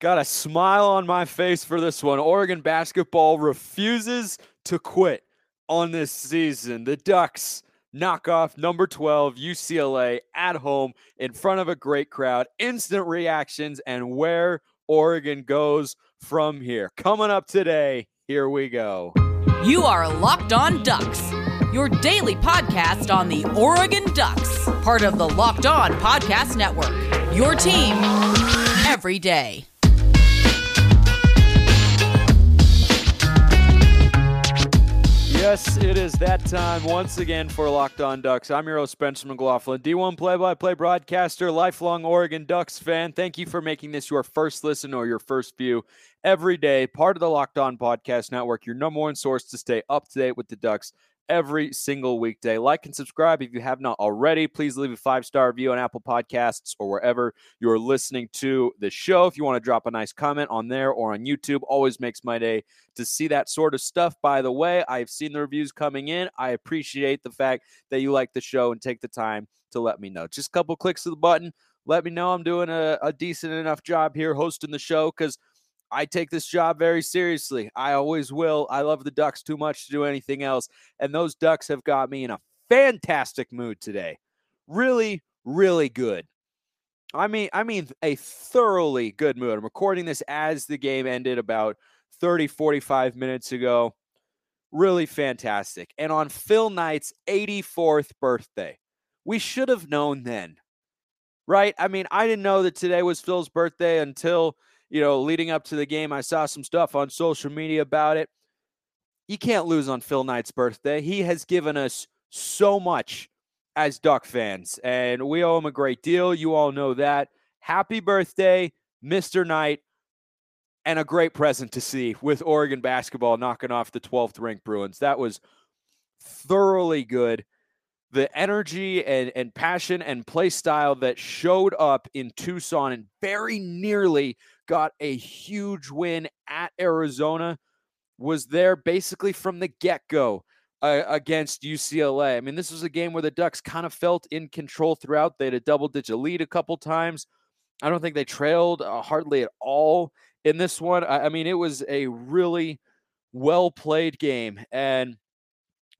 Got a smile on my face for this one. Oregon basketball refuses to quit on this season. The Ducks knock off number 12 UCLA at home in front of a great crowd. Instant reactions and where Oregon goes from here. Coming up today, here we go. You are Locked On Ducks, your daily podcast on the Oregon Ducks, part of the Locked On Podcast Network. Your team every day. Yes, it is that time once again for Locked On Ducks. I'm your host, Spencer McLaughlin, D1 play by play broadcaster, lifelong Oregon Ducks fan. Thank you for making this your first listen or your first view every day. Part of the Locked On Podcast Network, your number one source to stay up to date with the Ducks every single weekday. Like and subscribe if you have not already. Please leave a five star review on Apple Podcasts or wherever you're listening to the show. If you want to drop a nice comment on there or on YouTube, always makes my day to see that sort of stuff. By the way, I've seen the reviews coming in. I appreciate the fact that you like the show and take the time to let me know. Just a couple clicks of the button. Let me know I'm doing a, a decent enough job here hosting the show because I take this job very seriously. I always will. I love the Ducks too much to do anything else. And those Ducks have got me in a fantastic mood today. Really, really good. I mean, I mean a thoroughly good mood. I'm recording this as the game ended about 30, 45 minutes ago. Really fantastic. And on Phil Knight's 84th birthday, we should have known then, right? I mean, I didn't know that today was Phil's birthday until you know, leading up to the game, I saw some stuff on social media about it. You can't lose on Phil Knight's birthday. He has given us so much as Duck fans, and we owe him a great deal. You all know that. Happy birthday, Mr. Knight, and a great present to see with Oregon basketball knocking off the 12th ranked Bruins. That was thoroughly good. The energy and, and passion and play style that showed up in Tucson and very nearly got a huge win at Arizona, was there basically from the get go uh, against UCLA. I mean, this was a game where the Ducks kind of felt in control throughout. They had a double digit lead a couple times. I don't think they trailed uh, hardly at all in this one. I, I mean, it was a really well played game. And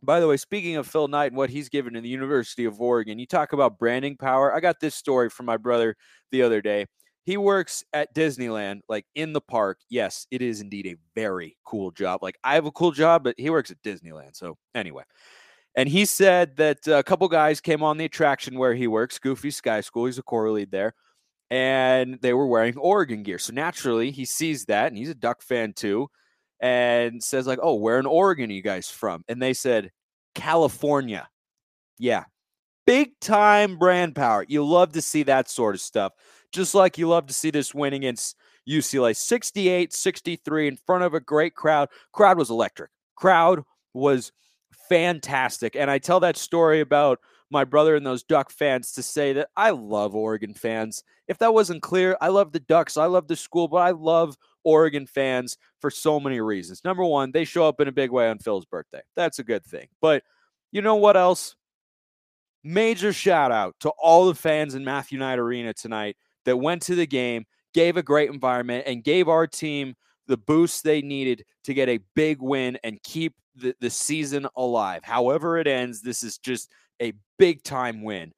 by the way, speaking of Phil Knight and what he's given in the University of Oregon, you talk about branding power. I got this story from my brother the other day. He works at Disneyland, like in the park. Yes, it is indeed a very cool job. Like I have a cool job, but he works at Disneyland. So anyway, and he said that a couple guys came on the attraction where he works, Goofy Sky School. He's a core lead there, and they were wearing Oregon gear. So naturally, he sees that, and he's a Duck fan too, and says like, "Oh, where in Oregon are you guys from?" And they said, "California." Yeah, big time brand power. You love to see that sort of stuff just like you love to see this win against UCLA 68 63 in front of a great crowd. Crowd was electric. Crowd was fantastic. And I tell that story about my brother and those Duck fans to say that I love Oregon fans. If that wasn't clear, I love the Ducks. I love the school, but I love Oregon fans for so many reasons. Number one, they show up in a big way on Phil's birthday. That's a good thing. But you know what else? Major shout out to all the fans in Matthew Knight Arena tonight that went to the game, gave a great environment, and gave our team the boost they needed to get a big win and keep the, the season alive. However, it ends, this is just a big time win.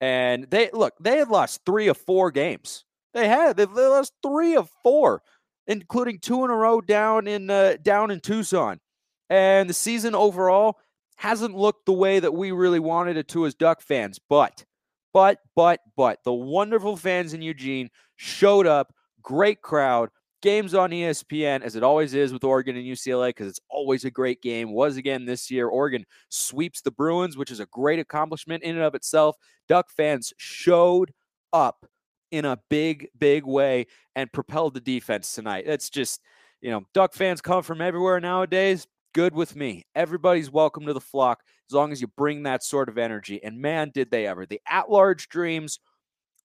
And they look, they had lost three of four games. They had they lost three of four, including two in a row down in uh, down in Tucson. And the season overall hasn't looked the way that we really wanted it to as Duck fans. But but, but, but the wonderful fans in Eugene showed up. Great crowd. Games on ESPN, as it always is with Oregon and UCLA, because it's always a great game. Was again this year. Oregon sweeps the Bruins, which is a great accomplishment in and of itself. Duck fans showed up in a big, big way and propelled the defense tonight. That's just, you know, Duck fans come from everywhere nowadays. Good with me. Everybody's welcome to the flock as long as you bring that sort of energy. And man, did they ever. The at large dreams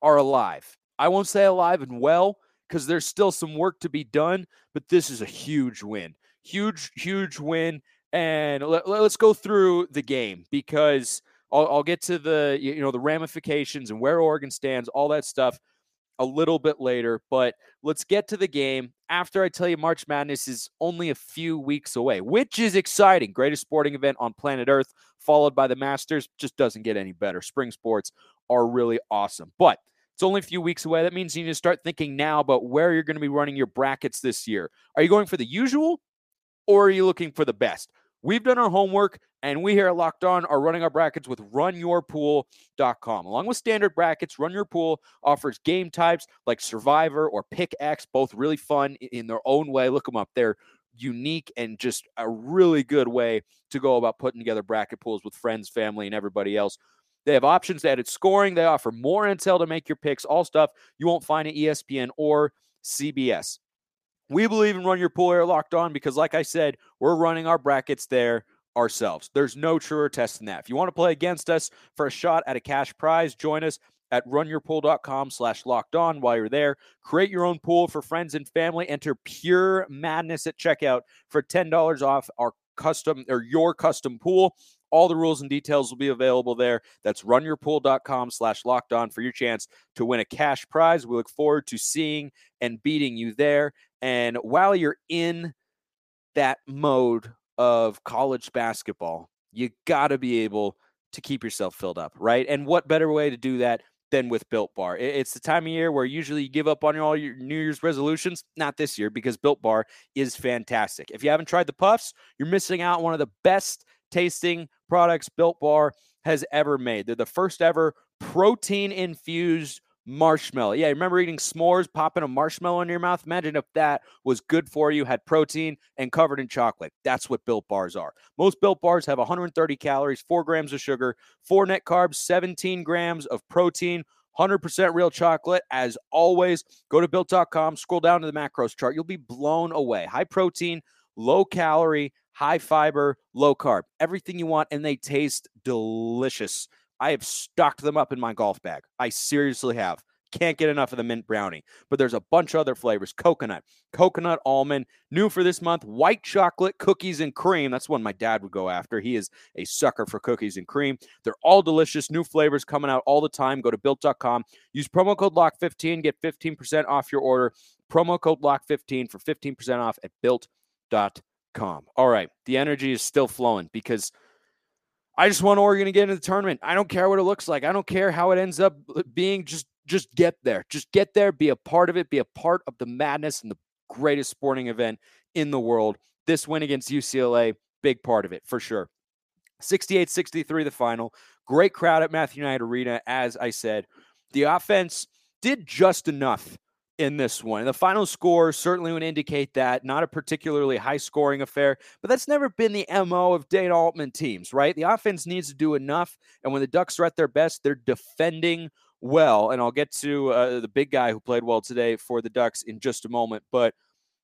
are alive. I won't say alive and well because there's still some work to be done, but this is a huge win. Huge, huge win. And let, us go through the game because I'll, I'll get to the you know the ramifications and where Oregon stands, all that stuff a little bit later. But let's get to the game after I tell you March Madness is only a few weeks away, which is exciting. Greatest sporting event on planet Earth, followed by the Masters. Just doesn't get any better. Spring sports are really awesome. But it's only a few weeks away. That means you need to start thinking now about where you're going to be running your brackets this year. Are you going for the usual or are you looking for the best? We've done our homework, and we here at Locked On are running our brackets with runyourpool.com. Along with standard brackets, Run Your Pool offers game types like Survivor or Pick X, both really fun in their own way. Look them up. They're unique and just a really good way to go about putting together bracket pools with friends, family, and everybody else. They have options to edit scoring. They offer more intel to make your picks, all stuff you won't find at ESPN or CBS. We believe in Run Your Pool Air Locked On because, like I said, we're running our brackets there ourselves. There's no truer test than that. If you want to play against us for a shot at a cash prize, join us at runyourpool.com slash locked on while you're there. Create your own pool for friends and family. Enter pure madness at checkout for $10 off our custom or your custom pool. All the rules and details will be available there. That's runyourpool.com slash locked on for your chance to win a cash prize. We look forward to seeing and beating you there. And while you're in that mode of college basketball, you got to be able to keep yourself filled up, right? And what better way to do that than with Built Bar? It's the time of year where usually you give up on all your New Year's resolutions. Not this year because Built Bar is fantastic. If you haven't tried the puffs, you're missing out on one of the best tasting products Built Bar has ever made. They're the first ever protein infused marshmallow. Yeah, remember eating s'mores, popping a marshmallow in your mouth? Imagine if that was good for you, had protein, and covered in chocolate. That's what built bars are. Most built bars have 130 calories, 4 grams of sugar, 4 net carbs, 17 grams of protein. 100% real chocolate. As always, go to built.com, scroll down to the macros chart. You'll be blown away. High protein, low calorie, high fiber, low carb. Everything you want, and they taste delicious. I have stocked them up in my golf bag. I seriously have. Can't get enough of the mint brownie. But there's a bunch of other flavors coconut, coconut almond, new for this month, white chocolate, cookies, and cream. That's one my dad would go after. He is a sucker for cookies and cream. They're all delicious. New flavors coming out all the time. Go to built.com. Use promo code LOCK15. Get 15% off your order. Promo code LOCK15 for 15% off at built.com. All right. The energy is still flowing because – I just want Oregon to get into the tournament. I don't care what it looks like. I don't care how it ends up being. Just just get there. Just get there. Be a part of it. Be a part of the madness and the greatest sporting event in the world. This win against UCLA, big part of it for sure. 68 63, the final. Great crowd at Matthew Knight Arena. As I said, the offense did just enough in this one. The final score certainly would indicate that not a particularly high scoring affair, but that's never been the MO of Dana Altman teams, right? The offense needs to do enough. And when the Ducks are at their best, they're defending well. And I'll get to uh, the big guy who played well today for the Ducks in just a moment, but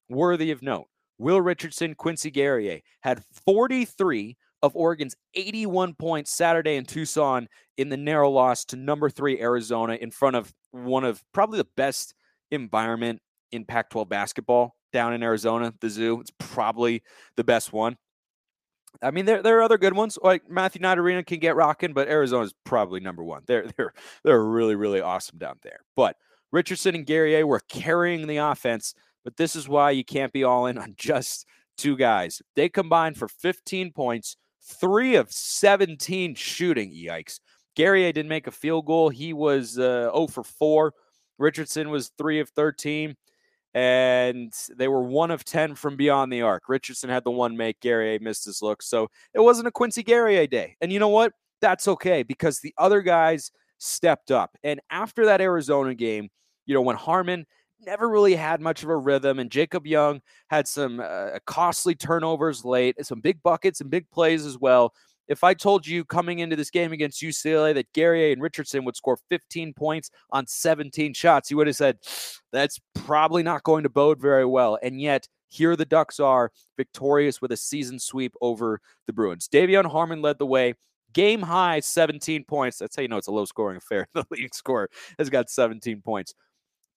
worthy of note. Will Richardson, Quincy Guerrier had 43 of Oregon's 81 points Saturday in Tucson in the narrow loss to number three Arizona in front of one of probably the best environment in Pac 12 basketball down in Arizona, the zoo. It's probably the best one. I mean, there, there are other good ones like Matthew Knight Arena can get rocking, but Arizona's probably number one. They're they're they're really really awesome down there. But Richardson and Guerrier were carrying the offense, but this is why you can't be all in on just two guys. They combined for 15 points, three of 17 shooting. Yikes! Guerrier didn't make a field goal. He was uh, 0 for 4 Richardson was three of 13, and they were one of 10 from beyond the arc. Richardson had the one make. Guerrier missed his look. So it wasn't a Quincy Guerrier day. And you know what? That's okay because the other guys stepped up. And after that Arizona game, you know, when Harmon never really had much of a rhythm, and Jacob Young had some uh, costly turnovers late, some big buckets and big plays as well if I told you coming into this game against UCLA that Guerrier and Richardson would score 15 points on 17 shots, you would have said that's probably not going to bode very well. And yet, here the Ducks are victorious with a season sweep over the Bruins. De'Vion Harmon led the way. Game high 17 points. That's how you know it's a low scoring affair. The leading scorer has got 17 points.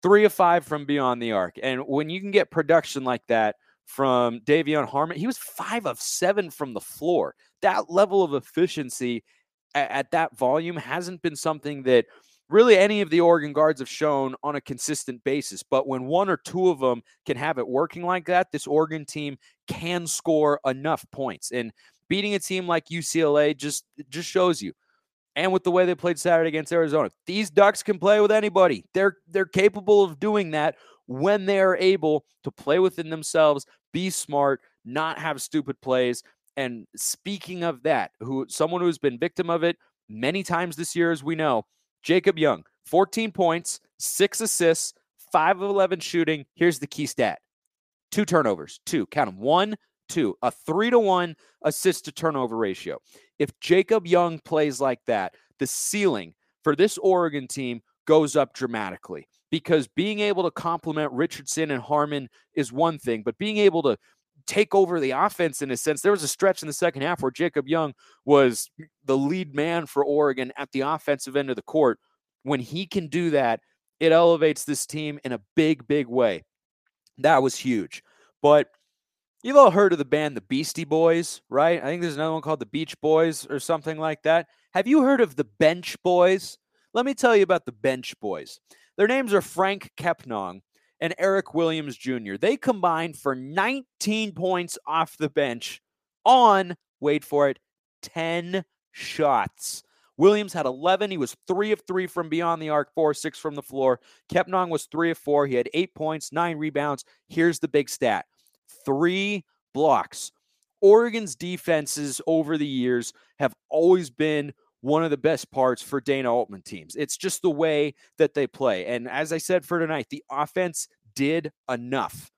Three of five from beyond the arc. And when you can get production like that from De'Vion Harmon. He was five of seven from the floor. That level of efficiency at, at that volume hasn't been something that really any of the Oregon guards have shown on a consistent basis. But when one or two of them can have it working like that, this Oregon team can score enough points. And beating a team like UCLA just just shows you. And with the way they played Saturday against Arizona, these Ducks can play with anybody. They're they're capable of doing that when they are able to play within themselves, be smart, not have stupid plays. And speaking of that, who someone who's been victim of it many times this year, as we know, Jacob Young, 14 points, six assists, five of 11 shooting. Here's the key stat two turnovers, two, count them, one, two, a three to one assist to turnover ratio. If Jacob Young plays like that, the ceiling for this Oregon team goes up dramatically because being able to complement Richardson and Harmon is one thing, but being able to take over the offense in a sense. There was a stretch in the second half where Jacob Young was the lead man for Oregon at the offensive end of the court. When he can do that, it elevates this team in a big, big way. That was huge. But you've all heard of the band the Beastie Boys, right? I think there's another one called the Beach Boys or something like that. Have you heard of the Bench Boys? Let me tell you about the Bench Boys. Their names are Franck Kepnang and Eric Williams Jr. They combined for 19 points off the bench on, wait for it, 10 shots. Williams had 11. He was three of three from beyond the arc, four, six from the floor. Kepnang was three of four. He had eight points, nine rebounds. Here's the big stat three blocks. Oregon's defenses over the years have always been one of the best parts for Dana Altman teams. It's just the way that they play. And as I said for tonight, the offense did enough.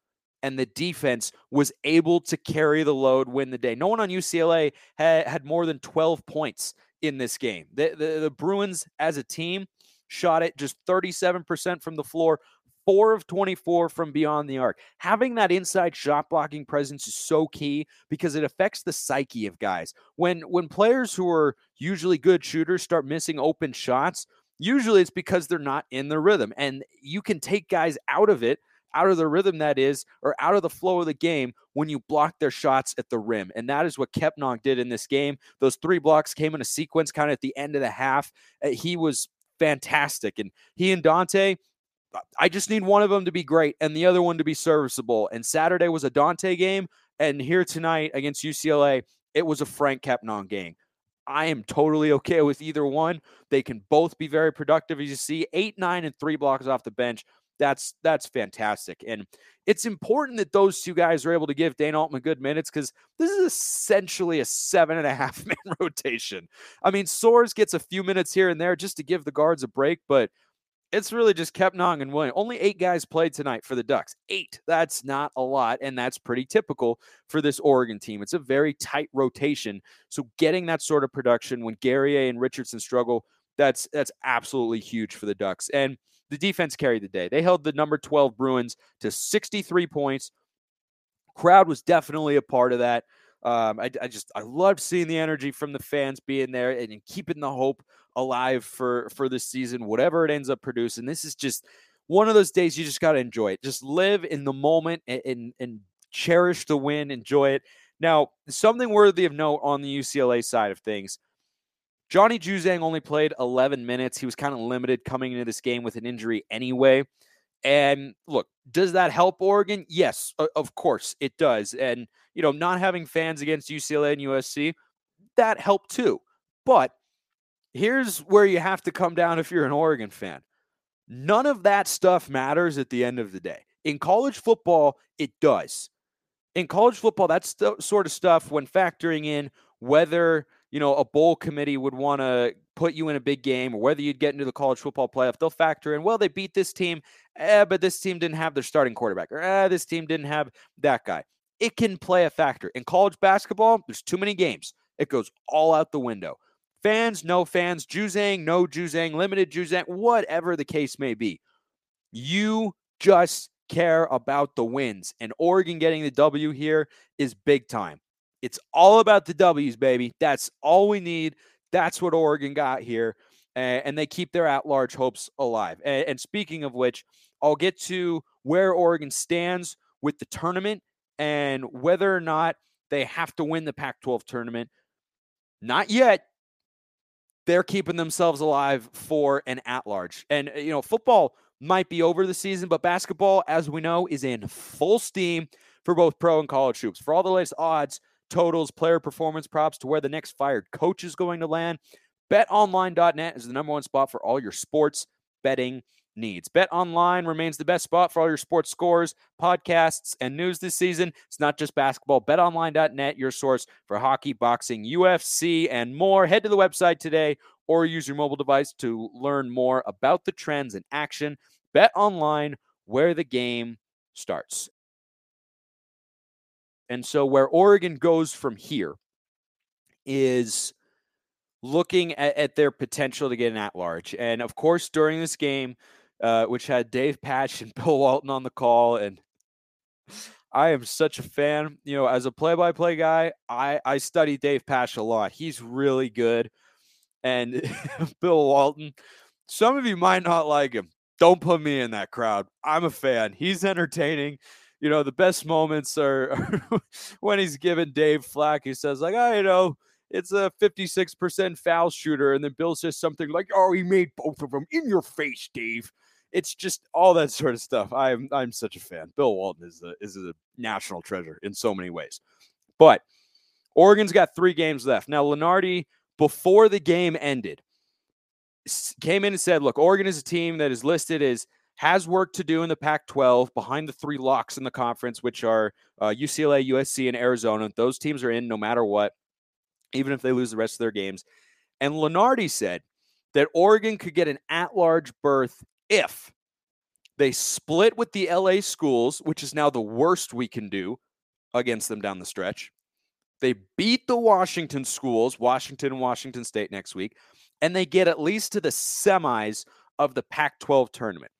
And the defense was able to carry the load, win the day. No one on UCLA had, had more than 12 points in this game. The, the, the Bruins, as a team, shot it just 37% from the floor, four of 24 from beyond the arc. Having that inside shot blocking presence is so key because it affects the psyche of guys. When when players who are usually good shooters start missing open shots, usually it's because they're not in the rhythm. And you can take guys out of it, out of the rhythm that is, or out of the flow of the game when you block their shots at the rim. And that is what Kepnang did in this game. Those three blocks came in a sequence kind of at the end of the half. Uh, he was fantastic. And he and Dante, I just need one of them to be great and the other one to be serviceable. And Saturday was a Dante game. And here tonight against UCLA, it was a Franck Kepnang game. I am totally okay with either one. They can both be very productive. As you see, eight, nine, and three blocks off the bench. That's that's fantastic. And it's important that those two guys are able to give Dana Altman good minutes because this is essentially a seven and a half man rotation. I mean, Soares gets a few minutes here and there just to give the guards a break, but it's really just Kepnang and William. Only eight guys played tonight for the Ducks. Eight. That's not a lot, and that's pretty typical for this Oregon team. It's a very tight rotation. So getting that sort of production when Guerrier and Richardson struggle, that's that's absolutely huge for the Ducks. And the defense carried the day. They held the number 12 Bruins to 63 points. Crowd was definitely a part of that. Um, I, I, just I loved seeing the energy from the fans being there and, and keeping the hope alive for for this season, whatever it ends up producing. This is just one of those days you just got to enjoy it. Just live in the moment and, and, and cherish the win, enjoy it. Now, something worthy of note on the UCLA side of things. Johnny Juzang only played 11 minutes. He was kind of limited coming into this game with an injury anyway. And look, does that help Oregon? Yes, of course it does. And, you know, not having fans against UCLA and USC, that helped too. But here's where you have to come down if you're an Oregon fan. None of that stuff matters at the end of the day. In college football, it does. In college football, that's the sort of stuff when factoring in whether, you know, a bowl committee would want to put you in a big game or whether you'd get into the college football playoff, they'll factor in, well, they beat this team, eh, but this team didn't have their starting quarterback, or eh, this team didn't have that guy. It can play a factor. In college basketball, there's too many games. It goes all out the window. Fans, no fans, Juzang, no Juzang, limited Juzang, whatever the case may be. You just care about the wins. And Oregon getting the W here is big time. It's all about the W's, baby. That's all we need. That's what Oregon got here. And they keep their at large hopes alive. And speaking of which, I'll get to where Oregon stands with the tournament and whether or not they have to win the Pac 12 tournament. Not yet, they're keeping themselves alive for an at large. And, you know, football might be over the season, but basketball, as we know, is in full steam for both pro and college hoops. For all the latest odds, totals, player performance props to where the next fired coach is going to land, betonline.net is the number one spot for all your sports betting needs. Bet Online remains the best spot for all your sports scores, podcasts, and news this season. It's not just basketball. BetOnline.net, your source for hockey, boxing, UFC, and more. Head to the website today or use your mobile device to learn more about the trends in action. Bet Online, where the game starts. And so, where Oregon goes from here is looking at, at their potential to get an at large. And of course, during this game, uh, which had Dave Pasch and Bill Walton on the call. And I am such a fan. You know, as a play by play guy, I, I study Dave Pasch a lot. He's really good. And Bill Walton, some of you might not like him. Don't put me in that crowd. I'm a fan. He's entertaining. You know, the best moments are, are when he's giving Dave flack. He says, like, I oh, you know, it's a 56% foul shooter. And then Bill says something like, oh, he made both of them in your face, Dave it's just all that sort of stuff. I'm I'm such a fan. Bill Walton is a is a national treasure in so many ways. But Oregon's got three games left. Now, Lunardi, before the game ended, came in and said, look, Oregon is a team that is listed as has work to do in the Pac 12 behind the three locks in the conference, which are uh, UCLA, USC, and Arizona. Those teams are in no matter what, even if they lose the rest of their games. And Lunardi said that Oregon could get an at large berth if they split with the LA schools, which is now the worst we can do against them down the stretch. They beat the Washington schools, Washington and Washington State next week, and they get at least to the semis of the Pac 12 tournament.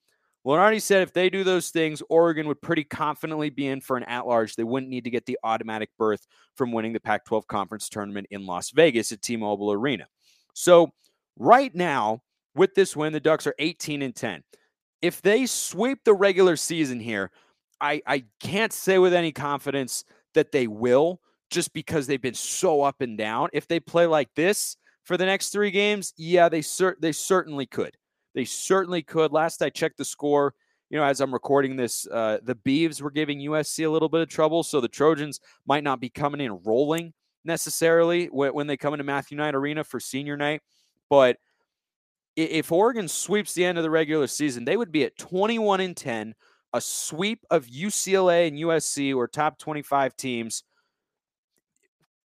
Lunardi said if they do those things, Oregon would pretty confidently be in for an at large. They wouldn't need to get the automatic berth from winning the Pac 12 conference tournament in Las Vegas at T Mobile Arena. So, right now, with this win, the Ducks are 18 and 10. If they sweep the regular season here, I, I can't say with any confidence that they will just because they've been so up and down. If they play like this for the next three games, yeah, they cer- they certainly could. They certainly could. Last I checked the score, you know, as I'm recording this, uh, the Beavs were giving USC a little bit of trouble, so the Trojans might not be coming in rolling necessarily when, when they come into Matthew Knight Arena for senior night. But if Oregon sweeps the end of the regular season, they would be at 21 and 10, a sweep of UCLA and USC or top 25 teams.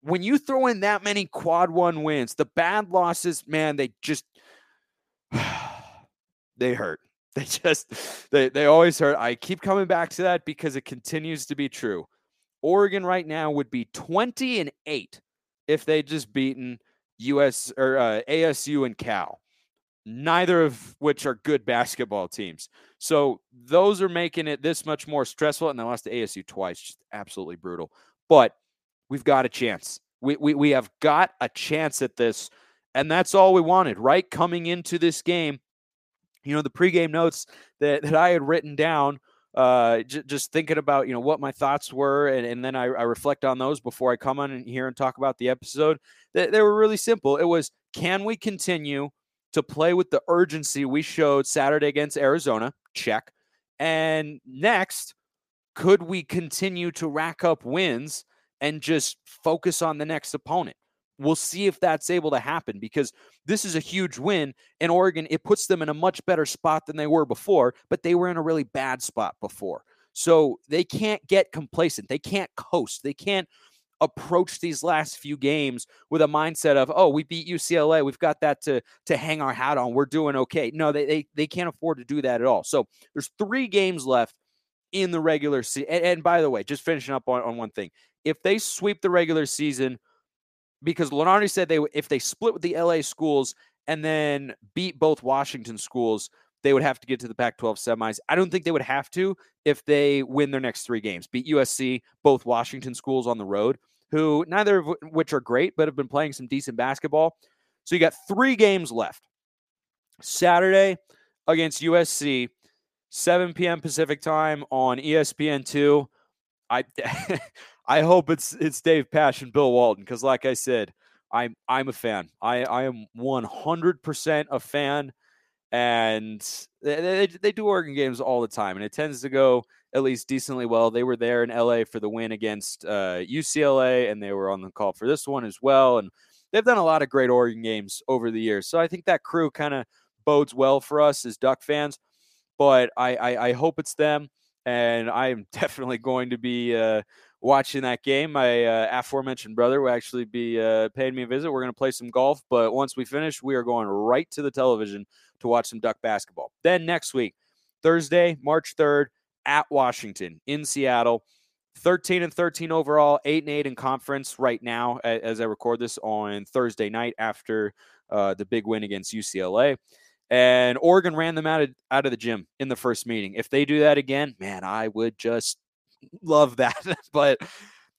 When you throw in that many quad one wins, the bad losses, man, they just they hurt. They just they they always hurt. I keep coming back to that because it continues to be true. Oregon right now would be 20 and 8 if they just beaten US or uh, ASU and Cal neither of which are good basketball teams. So those are making it this much more stressful. And they lost to ASU twice, just absolutely brutal. But we've got a chance. We, we, we have got a chance at this. And that's all we wanted, right? Coming into this game, you know, the pregame notes that, that I had written down, uh, j- just thinking about, you know, what my thoughts were. And, and then I, I reflect on those before I come on here and talk about the episode. They, they were really simple. It was, can we continue to play with the urgency we showed Saturday against Arizona. Check. And next, could we continue to rack up wins and just focus on the next opponent? We'll see if that's able to happen because this is a huge win in Oregon. It puts them in a much better spot than they were before, but they were in a really bad spot before. So they can't get complacent. They can't coast. They can't approach these last few games with a mindset of, oh, we beat UCLA. We've got that to to hang our hat on. We're doing okay. No, they they, they can't afford to do that at all. So there's three games left in the regular season. And, and, by the way, just finishing up on, on one thing. If they sweep the regular season, because Lunardi said they if they split with the LA schools and then beat both Washington schools, they would have to get to the Pac 12 semis. I don't think they would have to if they win their next three games, beat USC, both Washington schools on the road who neither of which are great, but have been playing some decent basketball. So you got three games left. Saturday against USC, 7 p.m. Pacific time on ESPN2. I I hope it's it's Dave Pasch and Bill Walton because, like I said, I'm I'm a fan. I I am 100% a fan, and they, they, they do Oregon games all the time, and it tends to go at least decently well. They were there in LA for the win against uh, UCLA, and they were on the call for this one as well. And they've done a lot of great Oregon games over the years, so I think that crew kind of bodes well for us as Duck fans. But I, I, I hope it's them, and I am definitely going to be uh, watching that game. My uh, aforementioned brother will actually be uh, paying me a visit. We're going to play some golf, but once we finish, we are going right to the television to watch some Duck basketball. Then next week, Thursday, March 3rd, at Washington in Seattle. 13 and 13 overall, 8 and 8 in conference right now as I record this on Thursday night after uh, the big win against UCLA. And Oregon ran them out of, out of the gym in the first meeting. If they do that again, man, I would just love that. but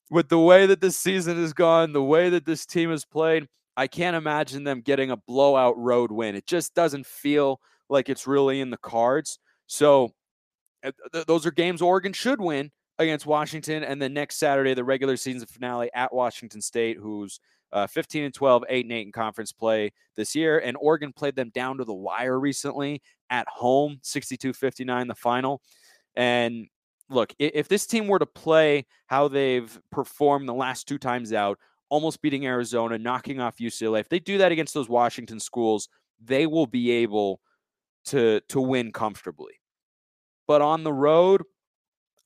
with the way that this season has gone, the way that this team has played, I can't imagine them getting a blowout road win. It just doesn't feel like it's really in the cards. So uh, th- those are games Oregon should win against Washington, and then next Saturday the regular season finale at Washington State, who's uh, 15 and 12, 8 and 8 in conference play this year. And Oregon played them down to the wire recently at home, 62 59, the final. And look, if this team were to play how they've performed the last two times out, almost beating Arizona, knocking off UCLA, if they do that against those Washington schools, they will be able to to win comfortably. But on the road,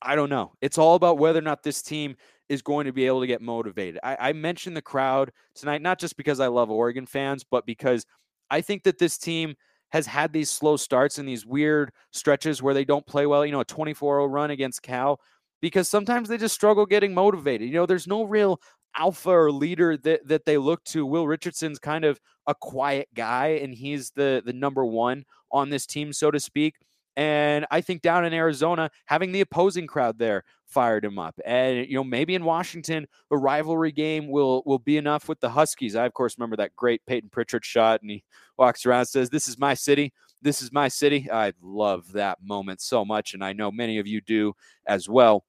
I don't know. It's all about whether or not this team is going to be able to get motivated. I, I mentioned the crowd tonight, not just because I love Oregon fans, but because I think that this team has had these slow starts and these weird stretches where they don't play well. You know, a 24 0 run against Cal, because sometimes they just struggle getting motivated. You know, there's no real alpha or leader that, that they look to. Will Richardson's kind of a quiet guy, and he's the the number one on this team, so to speak. And I think down in Arizona, having the opposing crowd there fired him up. And you know, maybe in Washington, the rivalry game will will be enough with the Huskies. I of course remember that great Payton Pritchard shot, and he walks around and says, "This is my city. This is my city." I love that moment so much, and I know many of you do as well.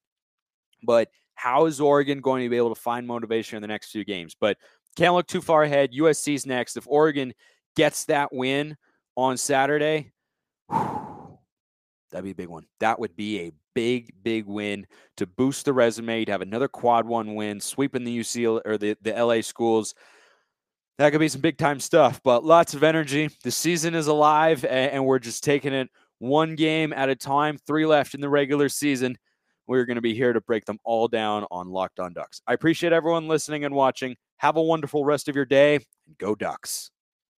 But how is Oregon going to be able to find motivation in the next few games? But can't look too far ahead. USC's next. If Oregon gets that win on Saturday. Whew, That'd be a big one. That would be a big, big win to boost the resume. You'd have another quad one win, sweeping the UC or the, the LA schools. That could be some big time stuff, but lots of energy. The season is alive, and, and we're just taking it one game at a time. Three left in the regular season. We're going to be here to break them all down on Locked On Ducks. I appreciate everyone listening and watching. Have a wonderful rest of your day, and go Ducks.